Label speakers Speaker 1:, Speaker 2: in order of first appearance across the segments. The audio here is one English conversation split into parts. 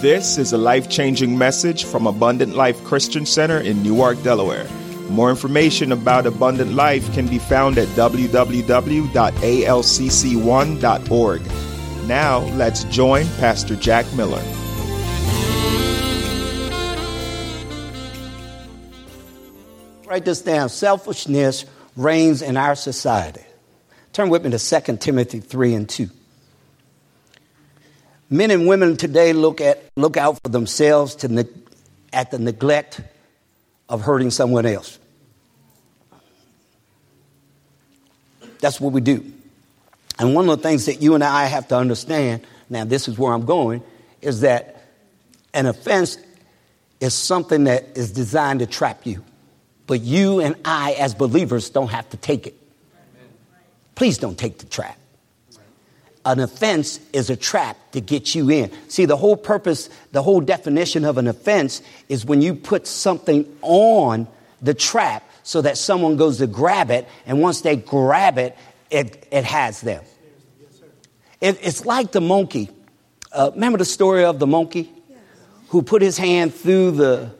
Speaker 1: This is a life changing message from Abundant Life Christian Center in Newark, Delaware. More information about Abundant Life can be found at www.alcc1.org. Now, let's join Pastor Jack Miller.
Speaker 2: Write this down. Selfishness reigns in our society. Turn with me to 2 Timothy 3 and 2. Men and women today look, at, look out for themselves to ne- at the neglect of hurting someone else. That's what we do. And one of the things that you and I have to understand, now this is where I'm going, is that an offense is something that is designed to trap you. But you and I, as believers, don't have to take it. Please don't take the trap. An offense is a trap to get you in. See, the whole purpose, the whole definition of an offense is when you put something on the trap so that someone goes to grab it, and once they grab it, it, it has them. It, it's like the monkey. Uh, remember the story of the monkey who put his hand through the,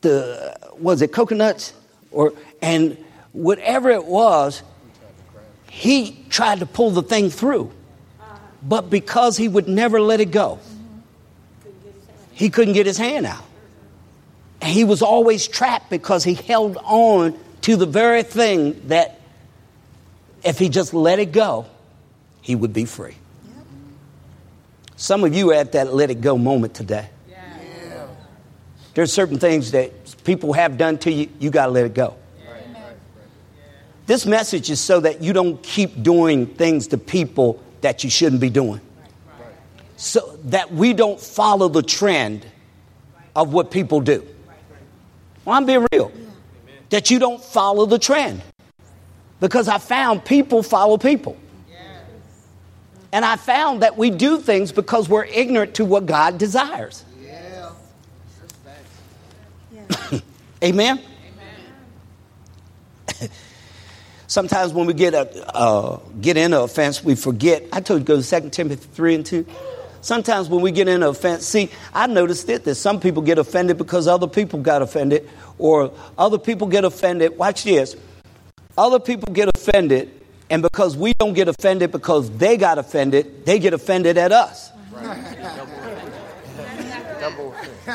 Speaker 2: the was it coconuts? Or, and whatever it was, he tried to pull the thing through. But because he would never let it go, he couldn't get his hand out. And he was always trapped because he held on to the very thing that if he just let it go, he would be free. Some of you are at that let it go moment today. There's certain things that people have done to you, you got to let it go. This message is so that you don't keep doing things to people that you shouldn't be doing. So that we don't follow the trend of what people do. Well, I'm being real. That you don't follow the trend. Because I found people follow people. And I found that we do things because we're ignorant to what God desires. Amen? Sometimes when we get, a, uh, get into offense, we forget. I told you to go to 2 Timothy 3 and 2. Sometimes when we get into offense, see, I noticed it that some people get offended because other people got offended, or other people get offended. Watch this. Other people get offended, and because we don't get offended because they got offended, they get offended at us.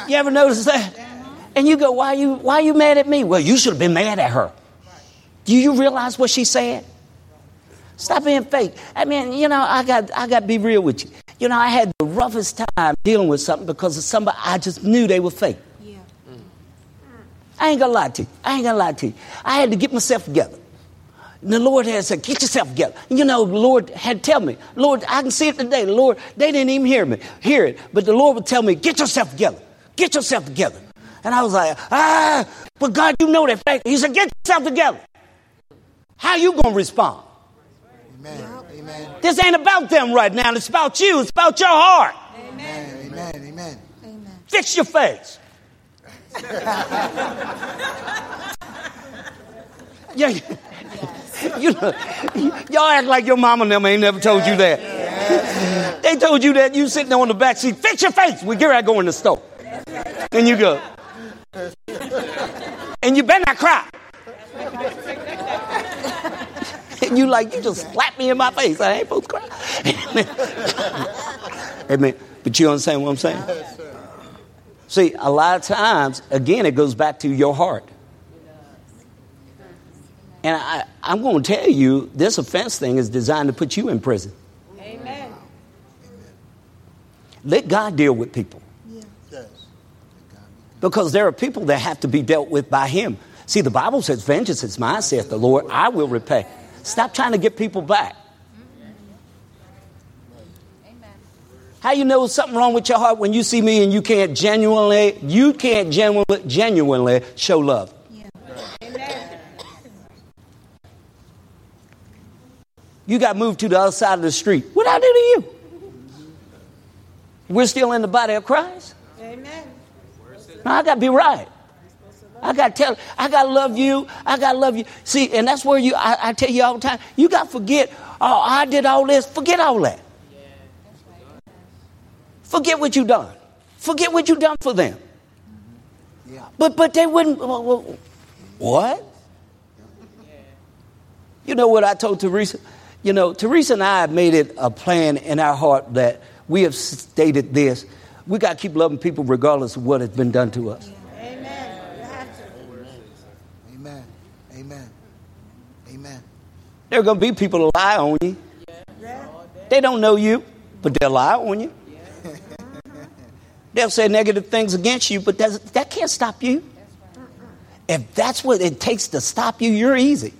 Speaker 2: you ever notice that? And you go, why you, why you mad at me? Well, you should have been mad at her. Do you realize what she said? Stop being fake. I mean, you know, I got, I got to be real with you. You know, I had the roughest time dealing with something because of somebody I just knew they were fake. Yeah. I ain't gonna lie to you. I ain't gonna lie to you. I had to get myself together. And the Lord had said, Get yourself together. You know, the Lord had tell me, Lord, I can see it today. The Lord, they didn't even hear me, hear it. But the Lord would tell me, Get yourself together. Get yourself together. And I was like, ah, but God, you know that fact. He said, Get yourself together. How you gonna respond? Amen. Amen. This ain't about them right now. It's about you. It's about your heart. Amen. Amen. Amen. Amen. Fix your face. yeah. You know, y'all act like your mama and them ain't never told you that. They told you that you sitting there on the back seat. Fix your face. We get ready to go in the store. And you go. And you better not cry. You like, you just slap me in my face. I ain't supposed to cry. Amen. But you understand what I'm saying? See, a lot of times, again, it goes back to your heart. And I, am going to tell you, this offense thing is designed to put you in prison. Amen. Let God deal with people. Because there are people that have to be dealt with by Him. See, the Bible says, Vengeance is mine, saith the Lord, I will repay. Stop trying to get people back. How you know something wrong with your heart when you see me and you can't genuinely, you can't genuinely, genuinely show love? You got moved to the other side of the street. What I do to you? We're still in the body of Christ. Amen. No, I got to be right. I got to tell, I got to love you. I got to love you. See, and that's where you, I, I tell you all the time, you got to forget, oh, I did all this. Forget all that. Forget what you done. Forget what you done for them. Yeah. But but they wouldn't. What? You know what I told Teresa? You know, Teresa and I have made it a plan in our heart that we have stated this. We got to keep loving people regardless of what has been done to us.
Speaker 3: Amen.
Speaker 4: Amen. Amen. Amen.
Speaker 2: There are going to be people that lie on you. They don't know you, but they'll lie on you. They'll say negative things against you, but that can't stop you. If that's what it takes to stop you, you're easy.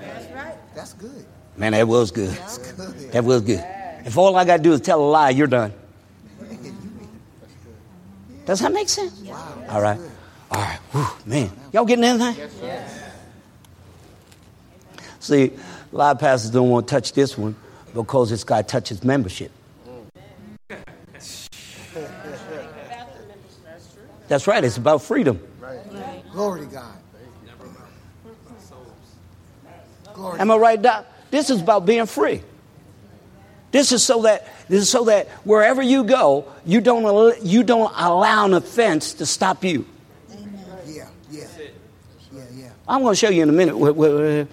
Speaker 4: That's right. That's good.
Speaker 2: Man, that was good. good. That was good. If all I got to do is tell a lie, you're done. Does that make sense? Wow, all right. All right. Whew, man. Y'all getting anything? Yes. See, a lot of pastors don't want to touch this one because this guy touches membership. That's right. It's about freedom.
Speaker 4: Right. Glory to God.
Speaker 2: Glory Am I right, Doc? This is about being free. This is so that this is so that wherever you go, you don't you don't allow an offense to stop you.
Speaker 4: Amen. Yeah, yeah, yeah, yeah.
Speaker 2: I'm going to show you in a minute.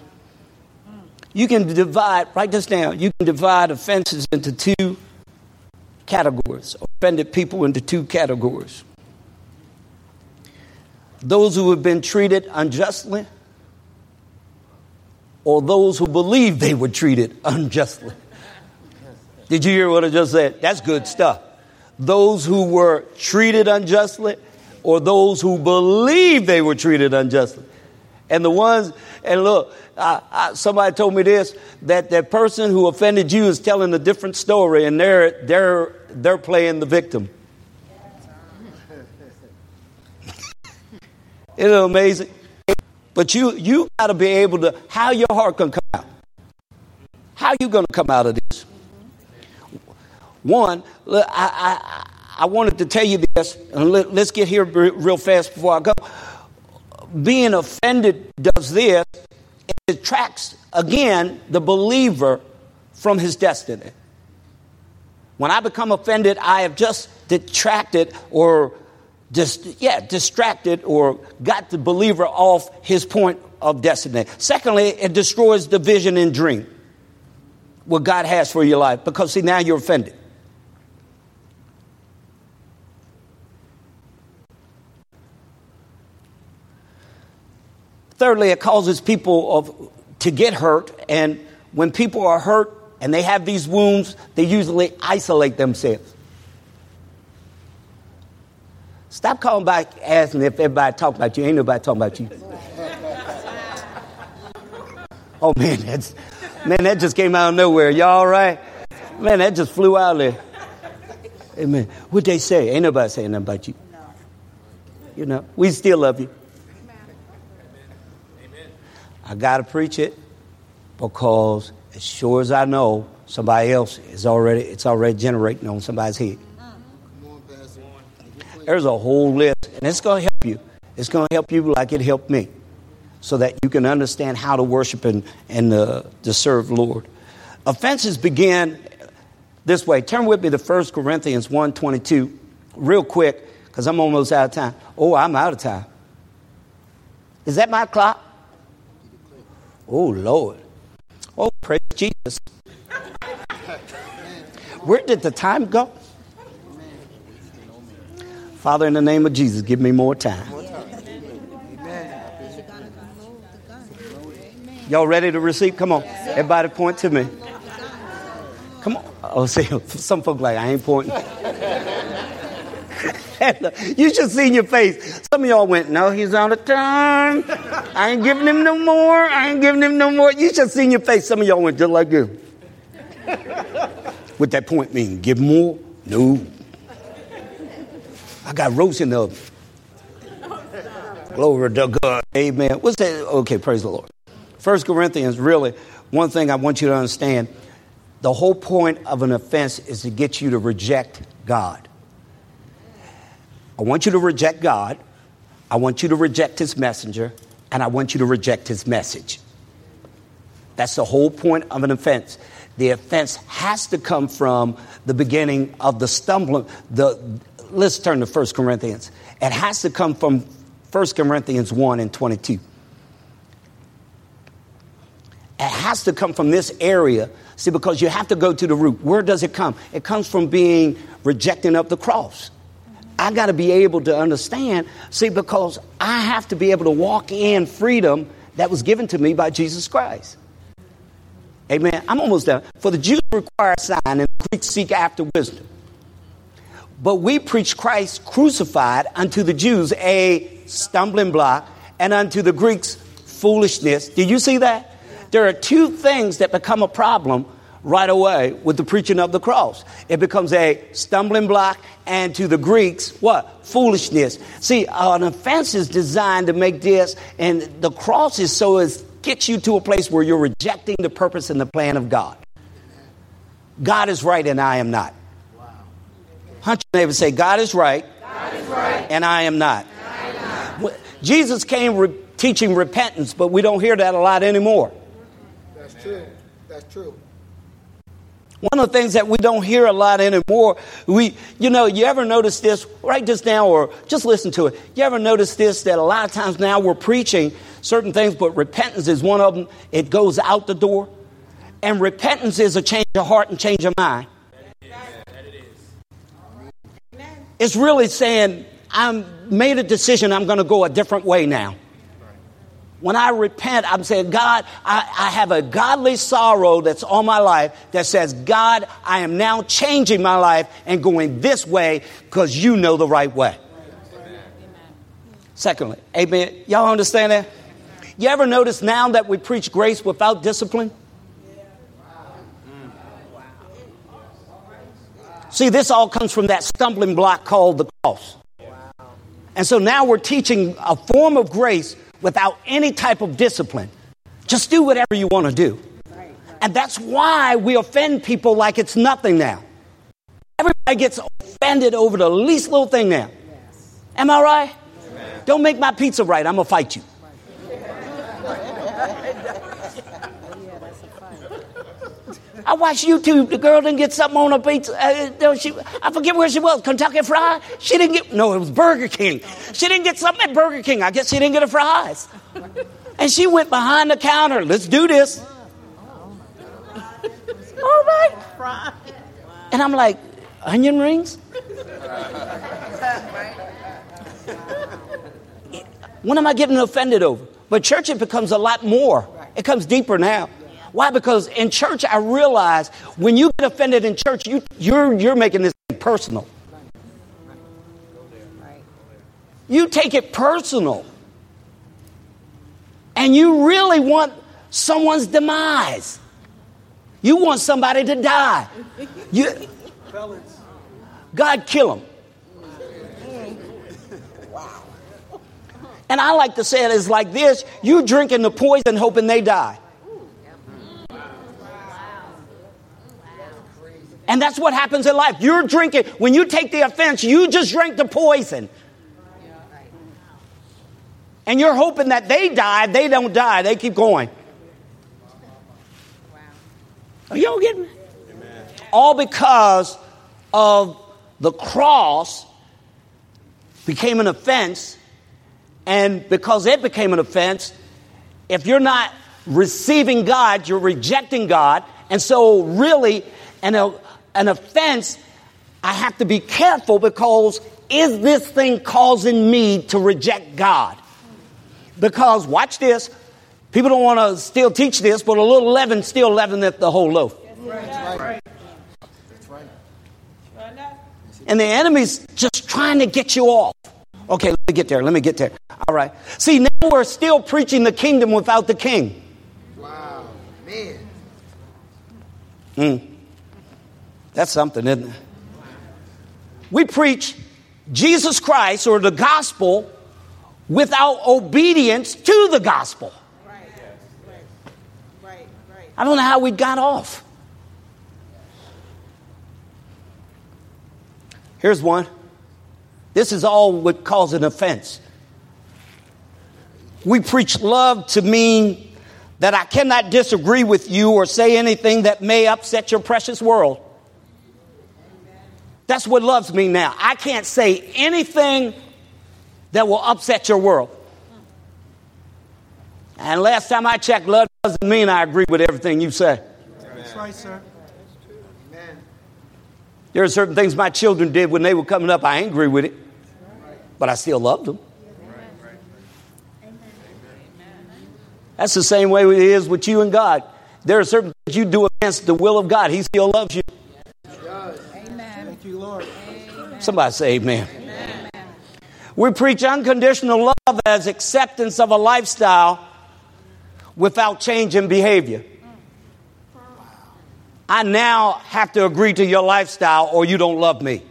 Speaker 2: You can divide. Write this down. You can divide offenses into two categories. Offended people into two categories. Those who have been treated unjustly, or those who believe they were treated unjustly. Did you hear what I just said? That's good stuff. Those who were treated unjustly or those who believe they were treated unjustly. And the ones, and look, I, somebody told me this that that person who offended you is telling a different story and they're, they're, they're playing the victim. Isn't it amazing? But you, you got to be able to, how your heart can come out. How you going to come out of this? One, I, I, I wanted to tell you this, and let, us get here real fast before I go. Being offended does this, it detracts, again, the believer from his destiny. When I become offended, I have just detracted or just, yeah, distracted or got the believer off his point of destiny. Secondly, it destroys the vision and dream, what God has for your life, because see, now you're offended. Thirdly, it causes people of, to get hurt. And when people are hurt and they have these wounds, they usually isolate themselves. Stop calling back asking if everybody talking about you. Ain't nobody talking about you. oh man, that's man, that just came out of nowhere. Y'all all right? Man, that just flew out there. Amen. What'd they say? Ain't nobody saying nothing about you. You know, we still love you. I got to preach it because as sure as I know, somebody else is already, it's already generating on somebody's head. There's a whole list, and it's going to help you. It's going to help you like it helped me so that you can understand how to worship and, and uh, to serve Lord. Offenses begin this way. Turn with me to 1 Corinthians 1.22 real quick because I'm almost out of time. Oh, I'm out of time. Is that my clock? Oh, Lord. Oh, praise Jesus. Where did the time go? Father, in the name of Jesus, give me more time. Y'all ready to receive? Come on. Everybody point to me. Come on. Oh, see, some folk like, I ain't pointing. you should see your face. Some of y'all went, no, he's on a turn. I ain't giving him no more. I ain't giving him no more. You should see your face. Some of y'all went just like this. what that point mean? Give more? No. I got roast in the oven. Glory to God. Amen. What's that? Okay, praise the Lord. First Corinthians, really, one thing I want you to understand the whole point of an offense is to get you to reject God. I want you to reject God. I want you to reject his messenger. And I want you to reject his message. That's the whole point of an offense. The offense has to come from the beginning of the stumbling, the let's turn to 1 Corinthians. It has to come from 1 Corinthians 1 and 22. It has to come from this area. See, because you have to go to the root. Where does it come? It comes from being rejecting of the cross. I got to be able to understand. See, because I have to be able to walk in freedom that was given to me by Jesus Christ. Amen. I'm almost done. For the Jews require a sign, and the Greeks seek after wisdom. But we preach Christ crucified unto the Jews a stumbling block, and unto the Greeks foolishness. Did you see that? There are two things that become a problem right away with the preaching of the cross. It becomes a stumbling block, and to the Greeks, what? Foolishness. See, an offense is designed to make this, and the cross is so as gets you to a place where you're rejecting the purpose and the plan of God. God is right, and I am not. Wow. Hunt your neighbor say, God is right, God is right and I am not. I am not. Jesus came re- teaching repentance, but we don't hear that a lot anymore.
Speaker 4: That's true. That's true.
Speaker 2: One of the things that we don't hear a lot anymore, we, you know, you ever notice this? Write this down or just listen to it. You ever notice this that a lot of times now we're preaching certain things, but repentance is one of them. It goes out the door. And repentance is a change of heart and change of mind. It's really saying, I made a decision, I'm going to go a different way now. When I repent, I'm saying, God, I, I, have a godly sorrow that's on my life that says, God, I am now changing my life and going this way because you know the right way. Amen. Secondly, amen. Y'all understand that? You ever notice now that we preach grace without discipline? See, this all comes from that stumbling block called the cross. And so now we're teaching a form of grace without any type of discipline. Just do whatever you want to do. And that's why we offend people like it's nothing now. Everybody gets offended over the least little thing now. Am I right? Don't make my pizza right. I'm going to fight you. I watched YouTube. The girl didn't get something on her pizza. Uh, she, I forget where she was. Kentucky Fried. She didn't get. No, it was Burger King. She didn't get something at Burger King. I guess she didn't get a fries. And she went behind the counter. Let's do this. All right. And I'm like, onion rings. When am I getting offended over? But church, it becomes a lot more. It comes deeper now. Why? Because in church, I realize when you get offended in church, you, you're, you're making this personal. You take it personal. And you really want someone's demise. You want somebody to die. You, God kill. Wow. And I like to say it is like this you drinking the poison hoping they die. And that's what happens in life. You're drinking, when you take the offense, you just drank the poison. And you're hoping that they die, they don't die, they keep going. Are y'all getting me? All because of the cross became an offense, and because it became an offense, if you're not receiving God, you're rejecting God. And so, really, and an offense, I have to be careful because is this thing causing me to reject God? Because, watch this, people don't want to still teach this, but a little leaven still leaveneth the whole loaf. Right. Right. And the enemy's just trying to get you off. Okay, let me get there. Let me get there. All right. See, now we're still preaching the kingdom without the king. Wow, man. Mm. That's something, isn't it? We preach Jesus Christ or the gospel without obedience to the gospel. I don't know how we got off. Here's one. This is all what causes an offense. We preach love to mean that I cannot disagree with you or say anything that may upset your precious world. That's what loves me now. I can't say anything that will upset your world. And last time I checked, love doesn't mean I agree with everything you say.
Speaker 4: That's right, sir.
Speaker 2: There are certain things my children did when they were coming up, I ain't agree with it, but I still loved them. That's the same way it is with you and God. There are certain things you do against the will of God. He still loves you. Somebody say amen. We preach unconditional love as acceptance of a lifestyle without changing behavior. I now have to agree to your lifestyle or you don't love me.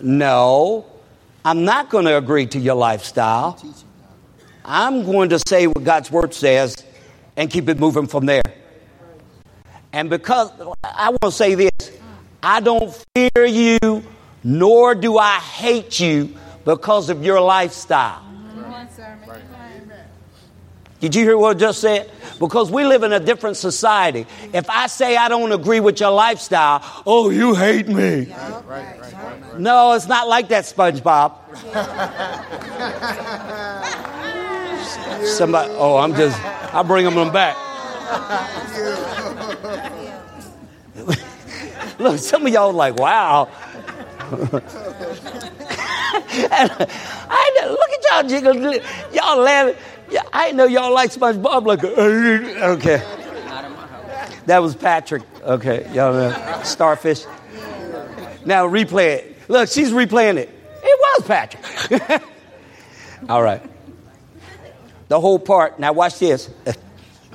Speaker 2: No, I'm not going to agree to your lifestyle. I'm going to say what God's word says and keep it moving from there. And because I want to say this, I don't fear you, nor do I hate you because of your lifestyle. Did you hear what I just said? Because we live in a different society. If I say I don't agree with your lifestyle, oh, you hate me. No, it's not like that, SpongeBob. Somebody, oh, I'm just, I bring them back. Look, some of y'all like, wow. I know, look at y'all jiggle, y'all laughing. I know y'all like SpongeBob. Like, uh, okay, that was Patrick. Okay, y'all know starfish. Now replay it. Look, she's replaying it. It was Patrick. All right. The whole part. Now watch this.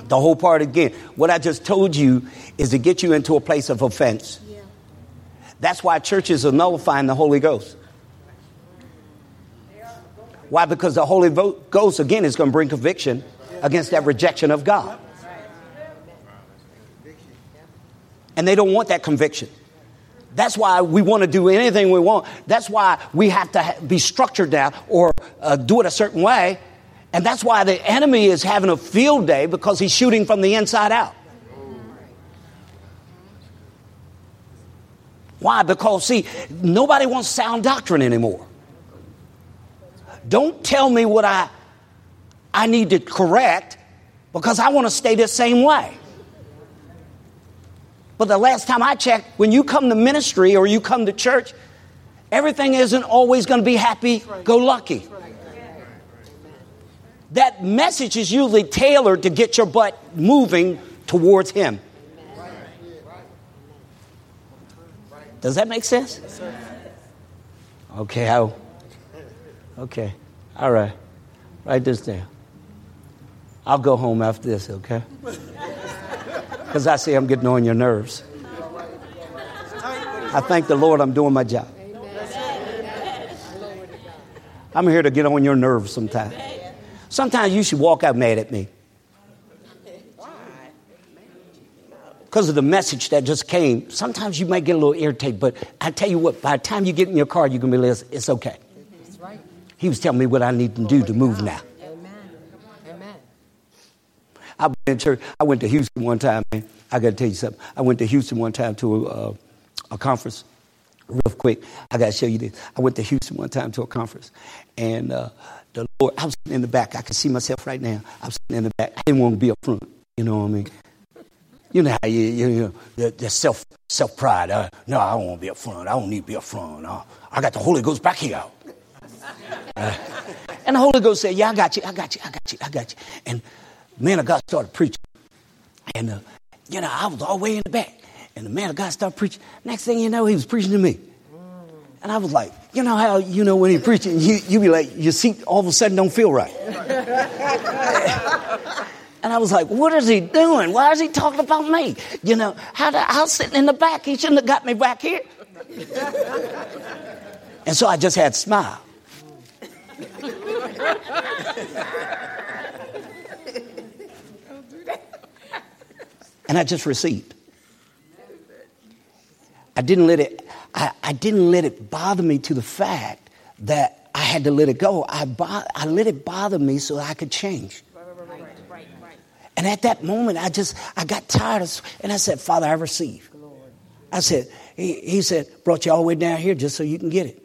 Speaker 2: The whole part again. What I just told you is to get you into a place of offense. That's why churches are nullifying the Holy Ghost. Why? Because the Holy Ghost, again, is going to bring conviction against that rejection of God. And they don't want that conviction. That's why we want to do anything we want. That's why we have to be structured down or uh, do it a certain way. And that's why the enemy is having a field day because he's shooting from the inside out. Why? Because, see, nobody wants sound doctrine anymore. Don't tell me what I, I need to correct because I want to stay the same way. But the last time I checked, when you come to ministry or you come to church, everything isn't always going to be happy go lucky. That message is usually tailored to get your butt moving towards Him. Does that make sense? Okay, I, okay, all right. Write this down. I'll go home after this, okay? Because I see I'm getting on your nerves. I thank the Lord I'm doing my job. I'm here to get on your nerves sometimes. Sometimes you should walk out mad at me. Because of the message that just came, sometimes you might get a little irritated, but I tell you what, by the time you get in your car, you're going to be like, it's okay. He was telling me what I need to do to move now. Amen. Amen. I went to church. I went to Houston one time, man. I got to tell you something. I went to Houston one time to a, a conference. Real quick, I got to show you this. I went to Houston one time to a conference, and uh, the Lord, I was sitting in the back. I can see myself right now. I was sitting in the back. I didn't want to be up front. You know what I mean? You know how you, you, you self self pride. Uh, no, I don't want to be up front. I don't need to be up front. Uh, I got the Holy Ghost back here. Uh, and the Holy Ghost said, "Yeah, I got you. I got you. I got you. I got you." And man of God started preaching. And, uh, you know, I was all the way in the back. And the man of God started preaching. Next thing you know, he was preaching to me. And I was like, you know how, you know, when he preaching, you, you be like, your seat all of a sudden don't feel right. and I was like, what is he doing? Why is he talking about me? You know, how I was sitting in the back. He shouldn't have got me back here. and so I just had smile. and I just received. I didn't let it, I, I didn't let it bother me to the fact that I had to let it go. I, bo- I let it bother me so I could change. And at that moment, I just, I got tired of, and I said, Father, I receive. I said, he, he said, brought you all the way down here just so you can get it.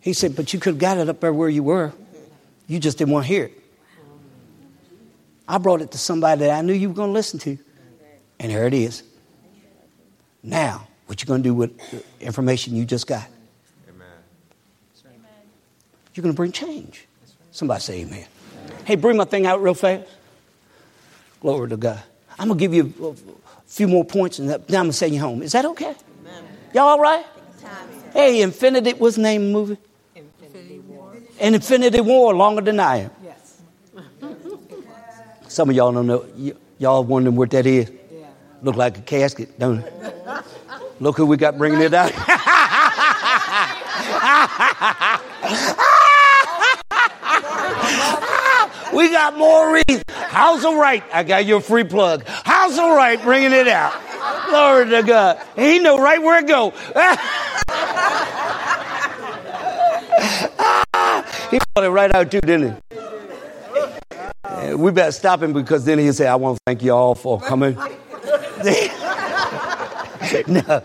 Speaker 2: He said, but you could have got it up there where you were. You just didn't want to hear it. I brought it to somebody that I knew you were going to listen to. And there it is. Now, what you going to do with the information you just got? Amen. You're going to bring change. Somebody say amen. Hey, bring my thing out real fast. Glory to God. I'm going to give you a few more points and then I'm going to send you home. Is that okay? Amen. Y'all all right? Hey, Infinity, what's the name of the movie? Infinity War. And Infinity War, longer than I am. Yes. Some of y'all don't know. Y- y'all wondering what that is. Yeah. Look like a casket, don't it? Look who we got bringing it out. we got more Maurice. House of Right. I got your free plug. House of Right, bringing it out. Glory to God. He know right where it go. he brought it right out too, didn't he? we better stop him because then he'll say, I want to thank you all for coming. no.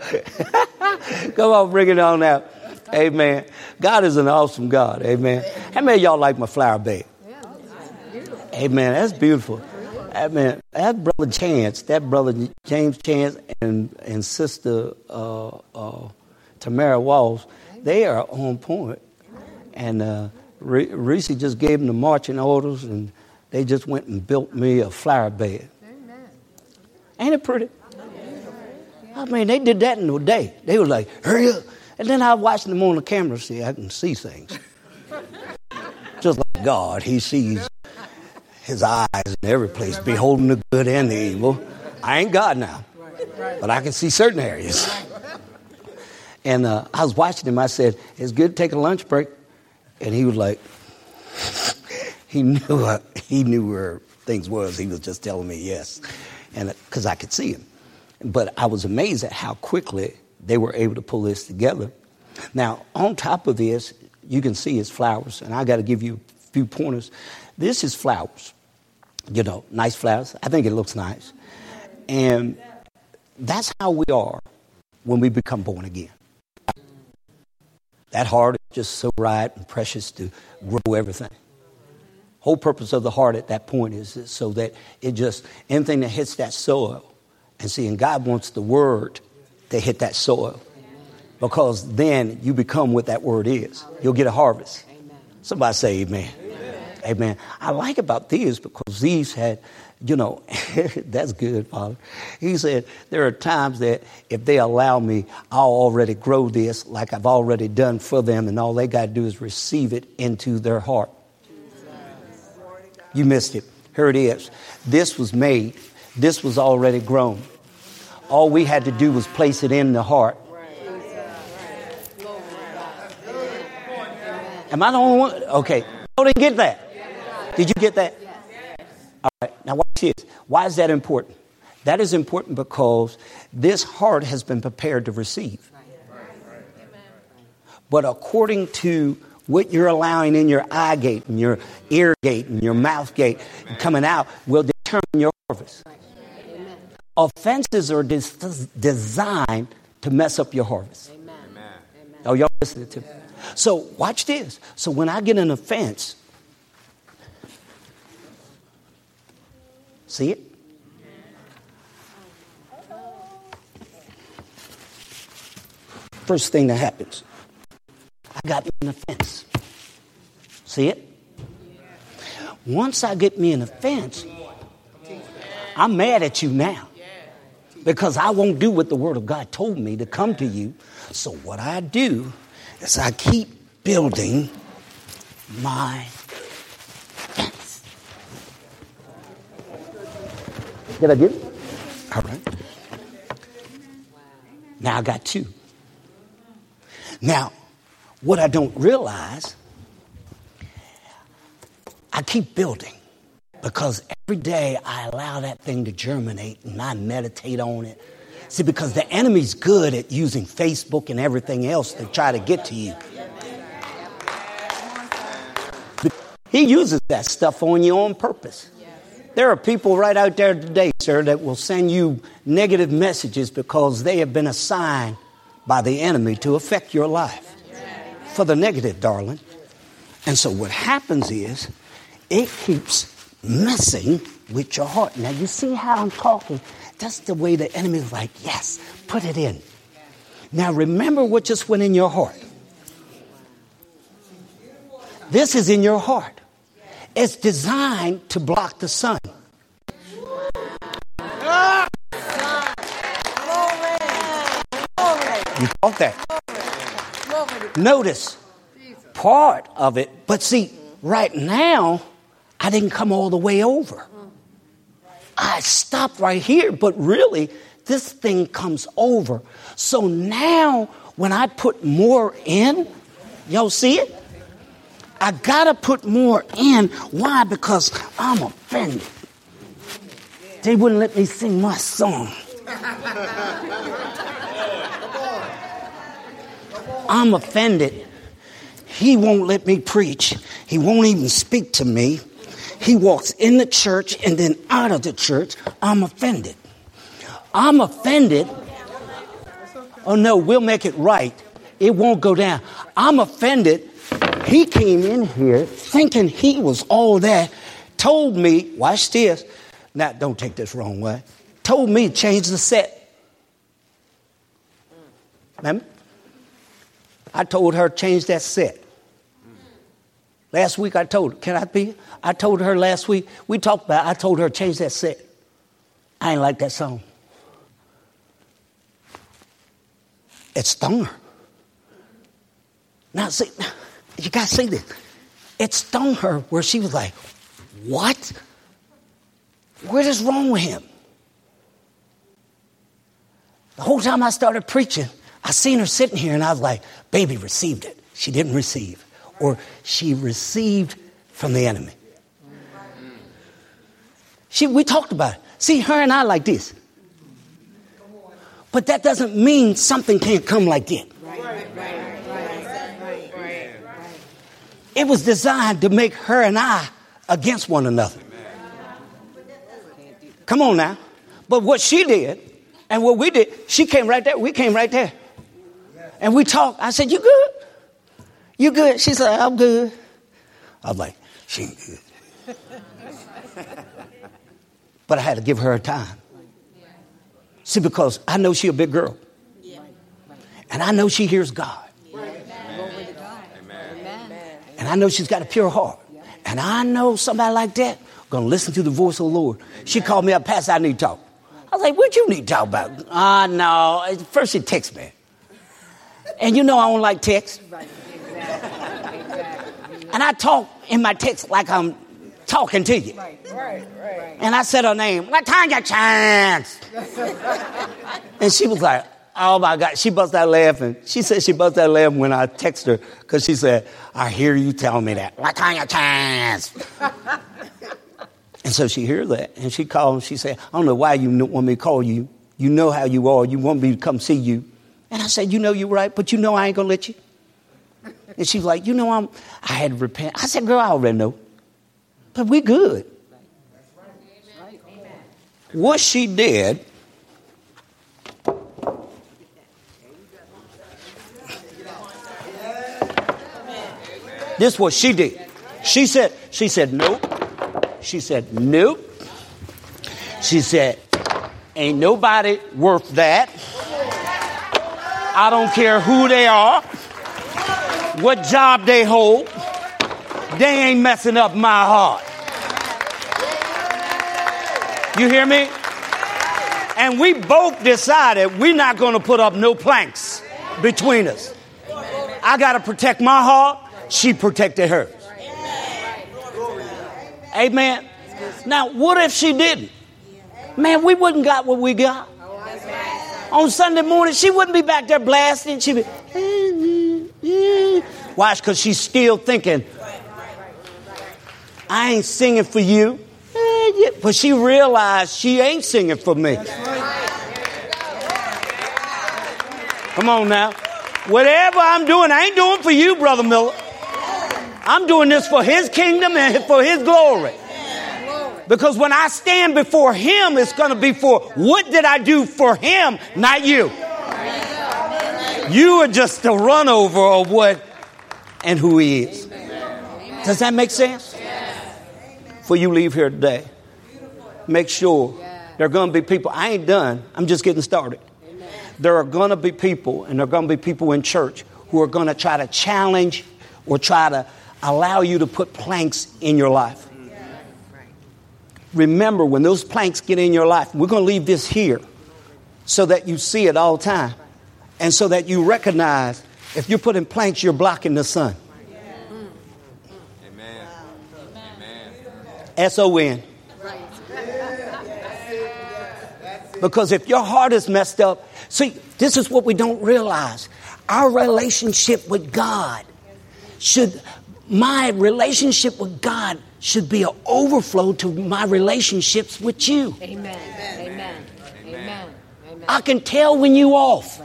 Speaker 2: Come on, bring it on out. Amen. God is an awesome God. Amen. How many y'all like my flower bed? Amen. That's beautiful. Amen. That brother Chance, that brother James Chance, and and sister uh, uh, Tamara Walls, they are on point. And uh, Reese just gave them the marching orders, and they just went and built me a flower bed. Ain't it pretty? I mean, they did that in a day. They were like, hurry up. And then I watched them on the camera, see, I can see things. Just like God, He sees His eyes in every place, beholding the good and the evil. I ain't God now, but I can see certain areas. And uh, I was watching him. I said, "It's good to take a lunch break," and he was like, he knew uh, he knew where things was. He was just telling me yes, and because uh, I could see him. But I was amazed at how quickly they were able to pull this together. Now, on top of this, you can see his flowers, and I got to give you a few pointers. This is flowers, you know, nice flowers. I think it looks nice. And that's how we are when we become born again. That heart is just so right and precious to grow everything. Whole purpose of the heart at that point is so that it just anything that hits that soil and see, and God wants the word to hit that soil because then you become what that word is. You'll get a harvest. Somebody say amen. Amen. I like about these because these had, you know, that's good, Father. He said, there are times that if they allow me, I'll already grow this like I've already done for them, and all they got to do is receive it into their heart. You missed it. Here it is. This was made this was already grown. All we had to do was place it in the heart. Am I the only one? Okay. I didn't get that. Did you get that? All right. Now watch this. Why is that important? That is important because this heart has been prepared to receive. But according to what you're allowing in your eye gate and your ear gate and your mouth gate coming out will determine your harvest. Offenses are des- designed to mess up your harvest. Amen. Oh, y'all listening to me? So watch this. So when I get an offense, see it? First thing that happens, I got me an offense. See it? Once I get me an offense, I'm mad at you now because I won't do what the Word of God told me to come to you. So, what I do is I keep building my Did I get it? All right. Now I got two. Now, what I don't realize, I keep building. Because every day I allow that thing to germinate and I meditate on it. See, because the enemy's good at using Facebook and everything else to try to get to you. He uses that stuff on you on purpose. There are people right out there today, sir, that will send you negative messages because they have been assigned by the enemy to affect your life for the negative, darling. And so what happens is it keeps messing with your heart. Now, you see how I'm talking? That's the way the enemy is like, yes, put it in. Now, remember what just went in your heart. This is in your heart. It's designed to block the sun. You caught that. Notice part of it, but see, right now, I didn't come all the way over. I stopped right here, but really, this thing comes over. So now, when I put more in, y'all see it? I gotta put more in. Why? Because I'm offended. They wouldn't let me sing my song. I'm offended. He won't let me preach. He won't even speak to me. He walks in the church and then out of the church. I'm offended. I'm offended. Oh no, we'll make it right. It won't go down. I'm offended. He came in here thinking he was all that, told me, watch this. Now, don't take this wrong way. Told me change the set. Remember? I told her change that set. Last week I told her, can I be? I told her last week, we talked about it, I told her change that set. I ain't like that song. It stung her. Now see, you gotta see this. It stung her where she was like, What? What is wrong with him? The whole time I started preaching, I seen her sitting here and I was like, baby received it. She didn't receive. Or she received from the enemy. She, we talked about it. See, her and I like this. But that doesn't mean something can't come like it. It was designed to make her and I against one another. Come on now. But what she did and what we did, she came right there. We came right there. And we talked. I said, You good? You good? She said, I'm good. I was like, She ain't good. but I had to give her time. See, because I know she a big girl. And I know she hears God. And I know she's got a pure heart. And I know somebody like that going to listen to the voice of the Lord. She called me up, Pastor, I need to talk. I was like, what you need to talk about? Ah, uh, no. First she texts me. And you know I don't like text. And I talk in my text like I'm talking to you. And I said her name, Latanya Chance. and she was like, Oh my God. She bust out laughing. She said she bust out laughing when I text her because she said, I hear you tell me that. Latanya Chance. and so she heard that and she called and she said, I don't know why you want me to call you. You know how you are. You want me to come see you. And I said, You know you're right, but you know I ain't going to let you. And she's like, You know, I'm, I had to repent. I said, Girl, I already know. But we good. What she did This is what she did. She said, she said, nope. She said, nope. She said, ain't nobody worth that. I don't care who they are, what job they hold. They ain't messing up my heart. You hear me? And we both decided we're not going to put up no planks between us. I got to protect my heart she protected hers. Amen. Now, what if she didn't? Man, we wouldn't got what we got. On Sunday morning, she wouldn't be back there blasting. She'd be, watch, because she's still thinking, I ain't singing for you. But she realized she ain't singing for me. Come on now. Whatever I'm doing, I ain't doing for you, Brother Miller. I'm doing this for his kingdom and for his glory. Because when I stand before Him, it's going to be for what did I do for Him, not you. You are just a run over of what and who He is. Does that make sense? Before you leave here today, make sure there are going to be people. I ain't done, I'm just getting started. There are going to be people, and there are going to be people in church who are going to try to challenge or try to allow you to put planks in your life. Remember, when those planks get in your life, we're going to leave this here so that you see it all the time and so that you recognize if you're putting planks, you're blocking the son. Amen. S O N. Because if your heart is messed up, see, this is what we don't realize. Our relationship with God should, my relationship with God should be an overflow to my relationships with you. Amen.
Speaker 3: Amen. Amen. Amen.
Speaker 2: I can tell when you off.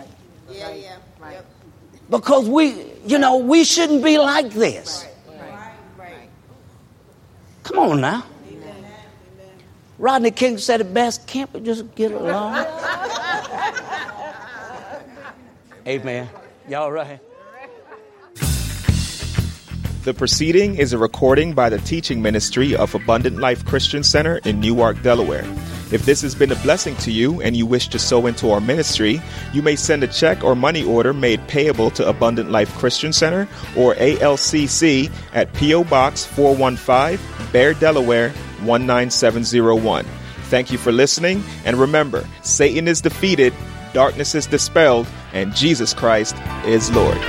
Speaker 3: Yeah, yeah. Right.
Speaker 2: Because we, you know, we shouldn't be like this. Come on now. Rodney King said it best. Can't we just get along? Amen. Y'all right?
Speaker 1: The proceeding is a recording by the teaching ministry of Abundant Life Christian Center in Newark, Delaware. If this has been a blessing to you and you wish to sow into our ministry, you may send a check or money order made payable to Abundant Life Christian Center or ALCC at P.O. Box 415, Bear, Delaware 19701. Thank you for listening, and remember Satan is defeated, darkness is dispelled, and Jesus Christ is Lord.